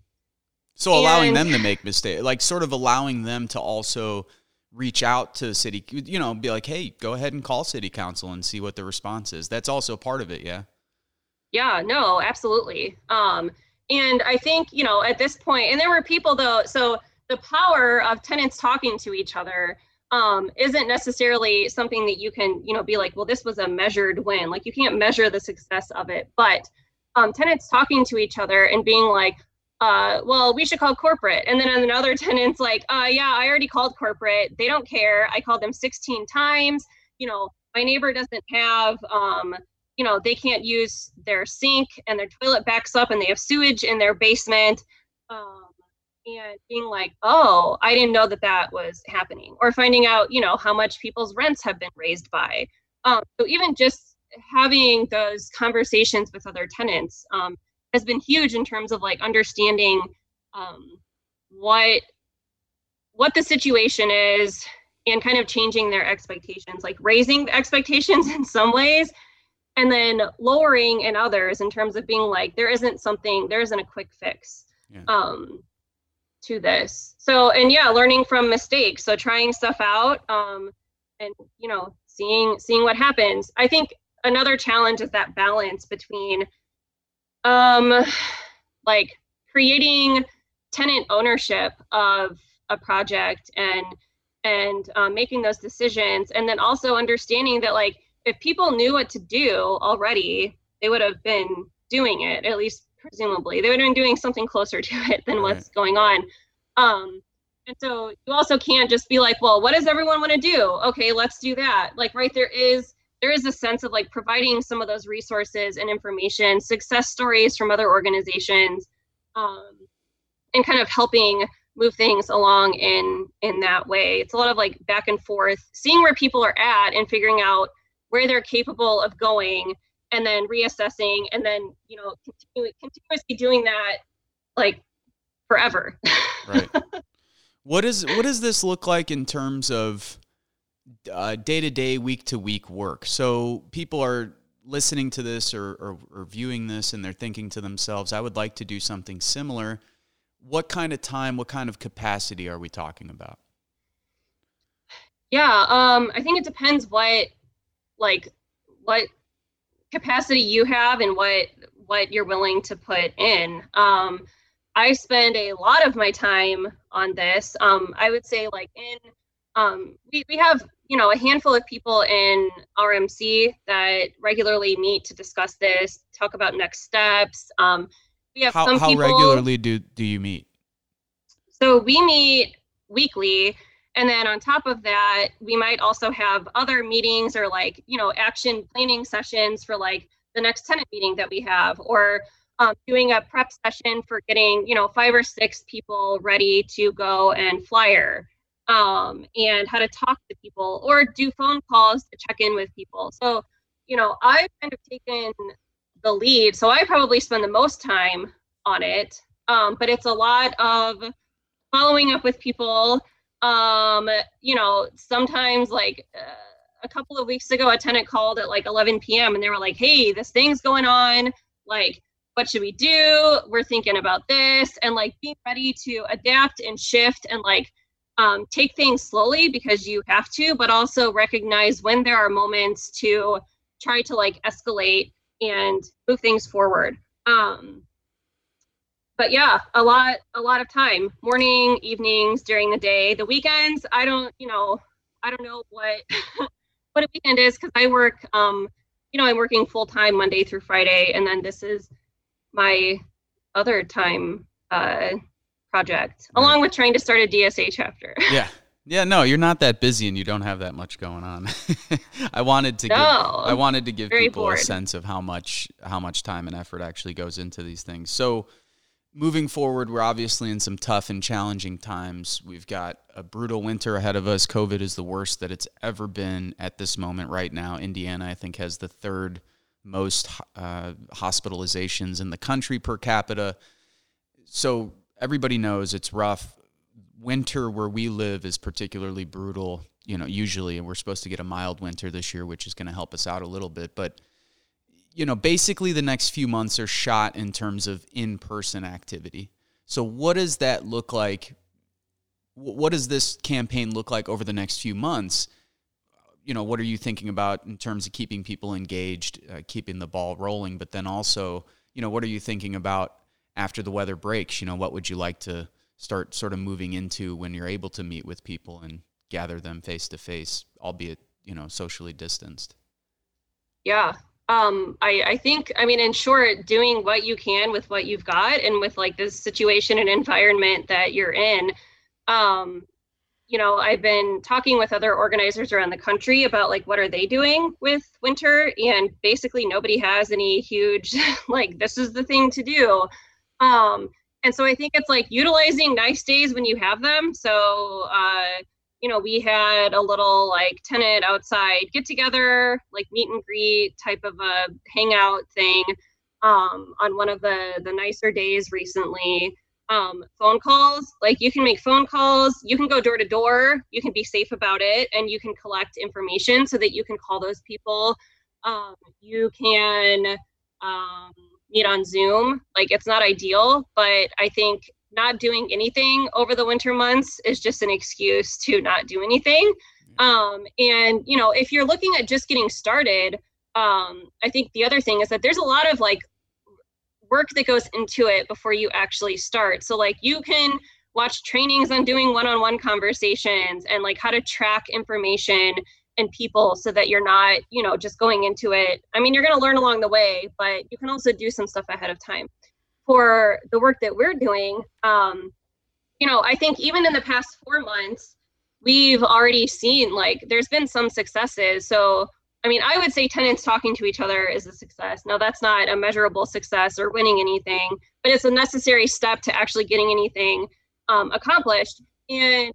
so allowing and, them to make mistakes, like sort of allowing them to also reach out to city, you know, be like, hey, go ahead and call city council and see what the response is. That's also part of it, yeah. Yeah, no, absolutely. Um, and I think, you know, at this point, and there were people though, so the power of tenants talking to each other um, isn't necessarily something that you can, you know, be like, well, this was a measured win. Like you can't measure the success of it, but um, tenants talking to each other and being like, uh, well, we should call corporate. And then another tenant's like, uh, yeah, I already called corporate. They don't care. I called them 16 times. You know, my neighbor doesn't have um, you know they can't use their sink and their toilet backs up and they have sewage in their basement um, and being like oh i didn't know that that was happening or finding out you know how much people's rents have been raised by um, so even just having those conversations with other tenants um, has been huge in terms of like understanding um, what what the situation is and kind of changing their expectations like raising the expectations in some ways and then lowering in others in terms of being like there isn't something there isn't a quick fix yeah. um to this. So and yeah learning from mistakes. So trying stuff out um and you know seeing seeing what happens. I think another challenge is that balance between um like creating tenant ownership of a project and and um, making those decisions and then also understanding that like if people knew what to do already, they would have been doing it, at least presumably. They would have been doing something closer to it than right. what's going on. Um, and so you also can't just be like, well, what does everyone want to do? Okay, let's do that. Like, right, there is there is a sense of like providing some of those resources and information, success stories from other organizations, um, and kind of helping move things along in in that way. It's a lot of like back and forth, seeing where people are at and figuring out where they're capable of going and then reassessing and then you know continue, continuously doing that like forever. Right. What is what does this look like in terms of day to day week to week work? So people are listening to this or, or, or viewing this and they're thinking to themselves i would like to do something similar. What kind of time what kind of capacity are we talking about? Yeah um, i think it depends what like what capacity you have and what what you're willing to put in. Um, I spend a lot of my time on this. Um, I would say like in um, we, we have you know a handful of people in OURMC that regularly meet to discuss this, talk about next steps. Um, we have how, some how people, regularly do do you meet? So we meet weekly and then on top of that, we might also have other meetings or like, you know, action planning sessions for like the next tenant meeting that we have, or um, doing a prep session for getting, you know, five or six people ready to go and flyer um, and how to talk to people or do phone calls to check in with people. So, you know, I've kind of taken the lead. So I probably spend the most time on it. Um, but it's a lot of following up with people um you know sometimes like uh, a couple of weeks ago a tenant called at like 11 p.m and they were like hey this thing's going on. Like what should we do? We're thinking about this. And like being ready to adapt and shift and like um, take things slowly because you have to but also recognize when there are moments to try to like escalate and move things forward. Um but yeah, a lot a lot of time. Morning, evenings, during the day. The weekends, I don't, you know, I don't know what what a weekend is because I work um, you know, I'm working full time Monday through Friday, and then this is my other time uh project, right. along with trying to start a DSA chapter. yeah. Yeah, no, you're not that busy and you don't have that much going on. I wanted to no, give I wanted to give people bored. a sense of how much how much time and effort actually goes into these things. So moving forward, we're obviously in some tough and challenging times. We've got a brutal winter ahead of us. COVID is the worst that it's ever been at this moment right now. Indiana, I think, has the third most uh, hospitalizations in the country per capita. So everybody knows it's rough winter where we live is particularly brutal. You know, usually, and we're supposed to get a mild winter this year, which is going to help us out a little bit. But you know, basically, the next few months are shot in terms of in-person activity. So, what does that look like? What does this campaign look like over the next few months? You know, what are you thinking about in terms of keeping people engaged, uh, keeping the ball rolling? But then also, you know, what are you thinking about after the weather breaks? You know, what would you like to start sort of moving into when you're able to meet with people and gather them face to face, albeit you know socially distanced. Yeah, um, I, I think I mean in short, doing what you can with what you've got and with like this situation and environment that you're in. Um, you know, I've been talking with other organizers around the country about like what are they doing with winter, and basically nobody has any huge like this is the thing to do. Um, and so I think it's like utilizing nice days when you have them. So, uh, you know, we had a little like tenant outside get together, like meet and greet type of a hangout thing um, on one of the the nicer days recently. Um, phone calls, like you can make phone calls, you can go door to door, you can be safe about it, and you can collect information so that you can call those people. Um, you can um, meet on Zoom. Like it's not ideal, but I think not doing anything over the winter months is just an excuse to not do anything. Um, and you know, if you're looking at just getting started, um, I think the other thing is that there's a lot of like work that goes into it before you actually start. So like you can watch trainings on doing one-on-one conversations and like how to track information and people so that you're not, you know, just going into it. I mean, you're going to learn along the way, but you can also do some stuff ahead of time. For the work that we're doing, um, you know, I think even in the past four months, we've already seen like there's been some successes. So, I mean, I would say tenants talking to each other is a success. Now, that's not a measurable success or winning anything, but it's a necessary step to actually getting anything um, accomplished. And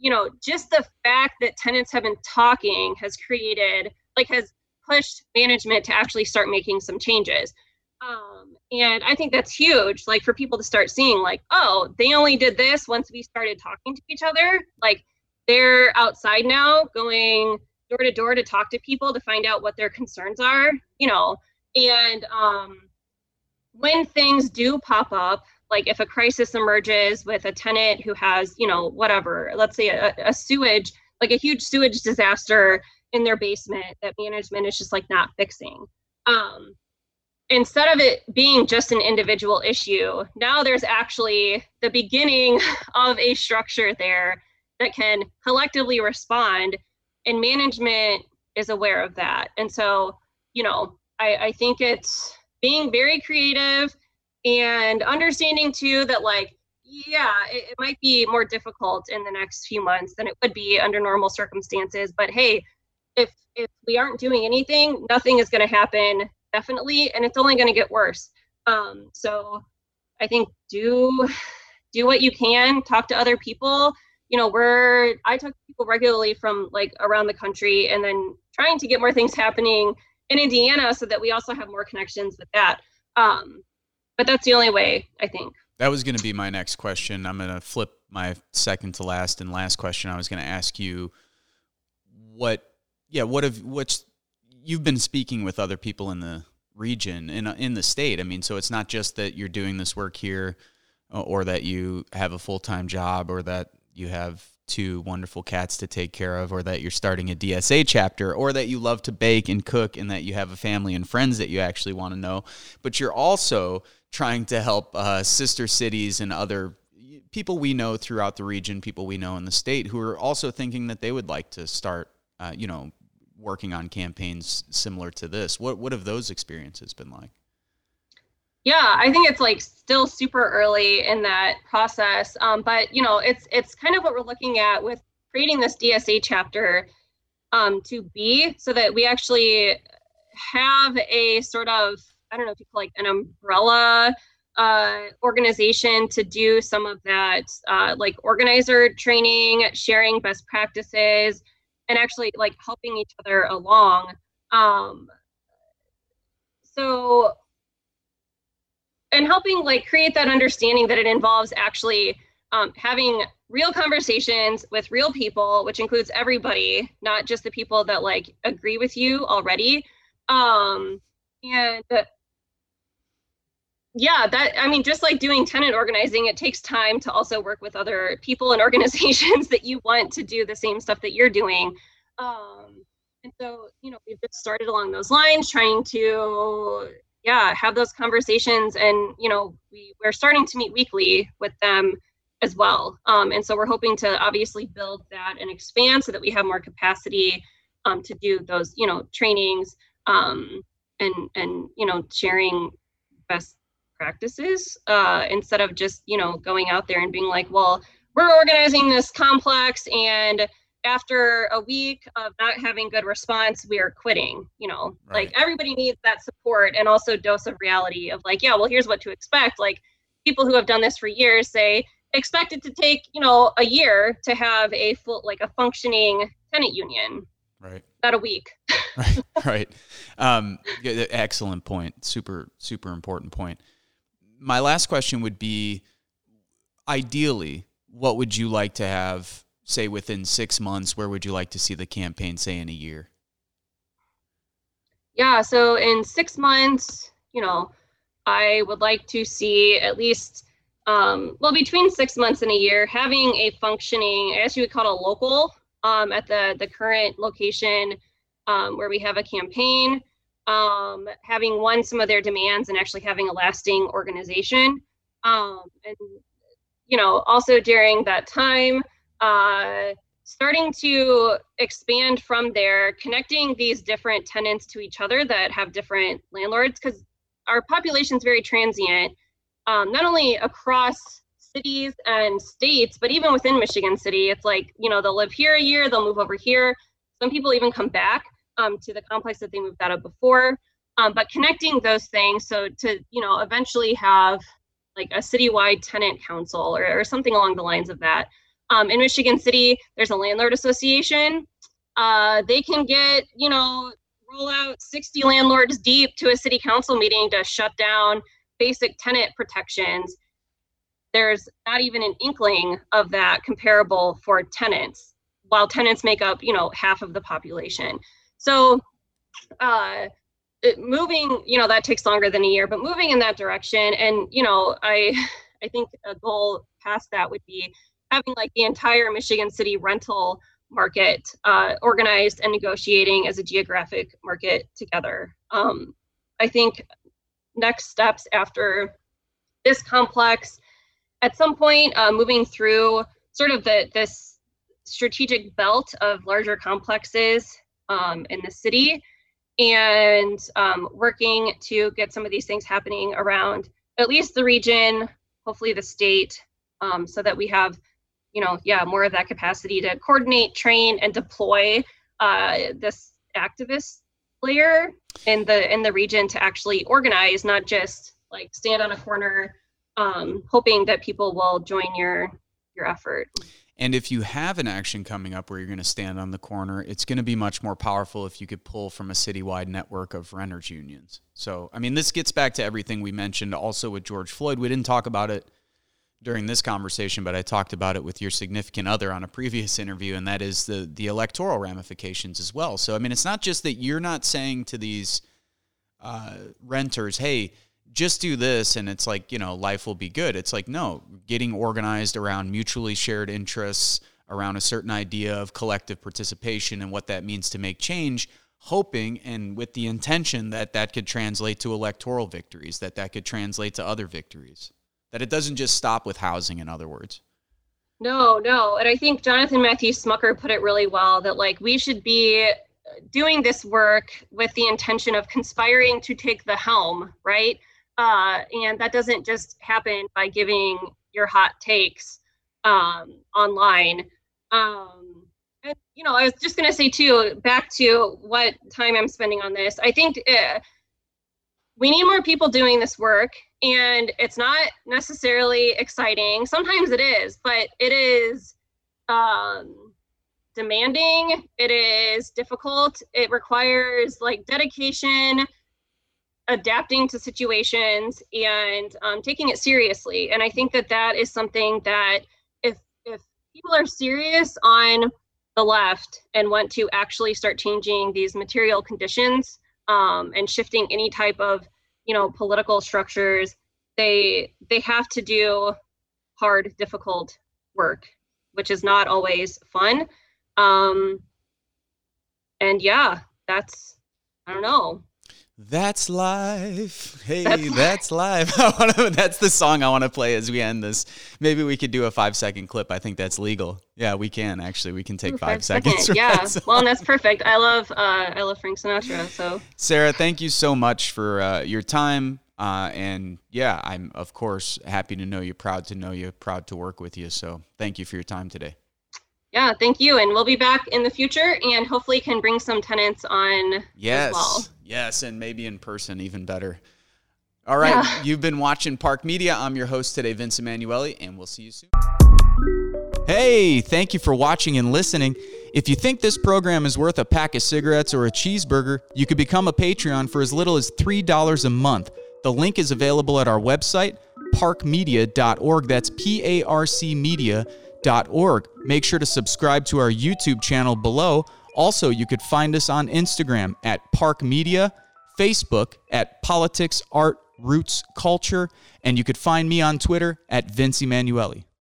you know, just the fact that tenants have been talking has created, like, has pushed management to actually start making some changes. Um, and I think that's huge, like, for people to start seeing, like, oh, they only did this once we started talking to each other. Like, they're outside now going door to door to talk to people to find out what their concerns are, you know, and um, when things do pop up, like if a crisis emerges with a tenant who has you know whatever let's say a, a, sewage like a huge sewage disaster in their basement that management is just like not fixing um, instead of it being just an individual issue now there's actually the beginning of a structure there that can collectively respond and management is aware of that. And so you know i, I think it's being very creative and understanding too that like yeah it, it, might be more difficult in the next few months than it would be under normal circumstances but hey if if we aren't doing anything nothing is going to happen definitely and it's only going to get worse um so i think do do what you can talk to other people you know we're i talk to people regularly from like around the country and then trying to get more things happening in indiana so that we also have more connections with that um but that's the only way I think. That was going to be my next question. I'm going to flip my second to last and last question. I was going to ask you what, yeah, what have what's you've been speaking with other people in the region in in the state. I mean, so it's not just that you're doing this work here, or that you have a full time job, or that you have two wonderful cats to take care of, or that you're starting a DSA chapter, or that you love to bake and cook, and that you have a family and friends that you actually want to know. But you're also trying to help uh, sister cities and other people we know throughout the region, people we know in the state, who are also thinking that they would like to start, uh, you know, working on campaigns similar to this. What what have those experiences been like? Yeah, I think it's like still super early in that process, um, but you know, it's it's kind of what we're looking at with creating this DSA chapter um, to be so that we actually have a sort of I don't know if you call like an umbrella uh, organization to do some of that uh, like organizer training, sharing best practices, and actually like helping each other along. Um, so and helping like create that understanding that it involves actually um, having real conversations with real people which includes everybody not just the people that like agree with you already um and yeah that i mean just like doing tenant organizing it takes time to also work with other people and organizations that you want to do the same stuff that you're doing. Um and so you know we've just started along those lines trying to yeah have those conversations and you know we, we're starting to meet weekly with them as well. Um, and so we're hoping to obviously build that and expand so that we have more capacity um, to do those you know trainings um, and and you know sharing best practices uh, instead of just you know going out there and being like well we're organizing this complex and after a week of not having good response we are quitting you know? Right. like everybody needs that support and also dose of reality of like yeah well here's what to expect. Like people who have done this for years say expect it to take you know a year to have a full like a functioning tenant union. Right. Not a week. Right. Right um excellent point. Super super important point my last question would be ideally what would you like to have say within six months, where would you like to see the campaign say in a year? Yeah, so in six months, you know, I would like to see at least, um, well, between six months and a year, having a functioning, I guess you would call it a local um, at the, the current location um, where we have a campaign, um, having won some of their demands and actually having a lasting organization. Um, and, you know, also during that time, uh, starting to expand from there, connecting these different tenants to each other that have different landlords, because our population is very transient, um, not only across cities and states, but even within Michigan City. It's like, you know, they'll live here a year, they'll move over here. Some people even come back um, to the complex that they moved out of before. Um, but connecting those things so to, you know, eventually have like a citywide tenant council or, or something along the lines of that. Um, in Michigan City, there's a landlord association. Uh, they can get, you know, roll out 60 landlords deep to a city council meeting to shut down basic tenant protections. There's not even an inkling of that comparable for tenants, while tenants make up, you know, half of the population. So, uh, it, moving, you know, that takes longer than a year, but moving in that direction, and you know, I, I think a goal past that would be having like the entire Michigan City rental market uh, organized and negotiating as a geographic market together. Um, I think next steps after this complex, at some point, uh, moving through sort of the this strategic belt of larger complexes um, in the city, and um, working to get some of these things happening around at least the region, hopefully the state, um, so that we have you know, yeah, more of that capacity to coordinate, train, and deploy uh, this activist layer in the in the region to actually organize, not just like stand on a corner, um, hoping that people will join your your effort. And if you have an action coming up where you're going to stand on the corner, it's going to be much more powerful if you could pull from a citywide network of renters unions. So, I mean, this gets back to everything we mentioned also with George Floyd. We didn't talk about it during this conversation, but I talked about it with your significant other on a previous interview, and that is the the electoral ramifications as well. So I mean, it's not just that you're not saying to these uh, renters, "Hey, just do this," and it's like you know life will be good. It's like no, getting organized around mutually shared interests, around a certain idea of collective participation and what that means to make change. Hoping and with the intention that that could translate to electoral victories, that that could translate to other victories. That it doesn't just stop with housing, in other words. No, no. And I think Jonathan Matthew Smucker put it really well that like we should be doing this work with the intention of conspiring to take the helm, right? Uh, and that doesn't just happen by giving your hot takes um, online. Um, and you know, I was just gonna say too, back to what time I'm spending on this. I think uh, we need more people doing this work, and it's not necessarily exciting. Sometimes it is, but it is um, demanding. It is difficult. It requires like dedication adapting to situations and um, taking it seriously. And i think that that is something that if if people are serious on the left and want to actually start changing these material conditions um, and shifting any type of you know political structures they they have to do hard difficult work which is not always fun. Um and yeah that's i don't know that's life. Hey, that's, life. that's the song I want to play as we end this. Maybe we could do a five second clip. I think that's legal. Yeah, we can actually. We can take five, five, seconds. Yeah. Well, and that's perfect. I love uh, I love Frank Sinatra. So Sarah, thank you so much for uh, your time. Uh, and yeah, I'm of course happy to know you, proud to know you, proud to work with you. So thank you for your time today. Yeah, thank you. And we'll be back in the future and hopefully can bring some tenants on yes. Well. Yes, and maybe in person, even better. All right, yeah. you've been watching PARC Media. I'm your host today, Vince Emanuele, and we'll see you soon. Hey, thank you for watching and listening. If you think this program is worth a pack of cigarettes or a cheeseburger, you could become a Patreon for as little as $3 a month. The link is available at our website, parcmedia.org. That's P A R C media.org. Make sure to subscribe to our YouTube channel below also, you could find us on Instagram at PARC Media, Facebook at Politics, Art, Roots, Culture, and you could find me on Twitter at Vince Emanuele.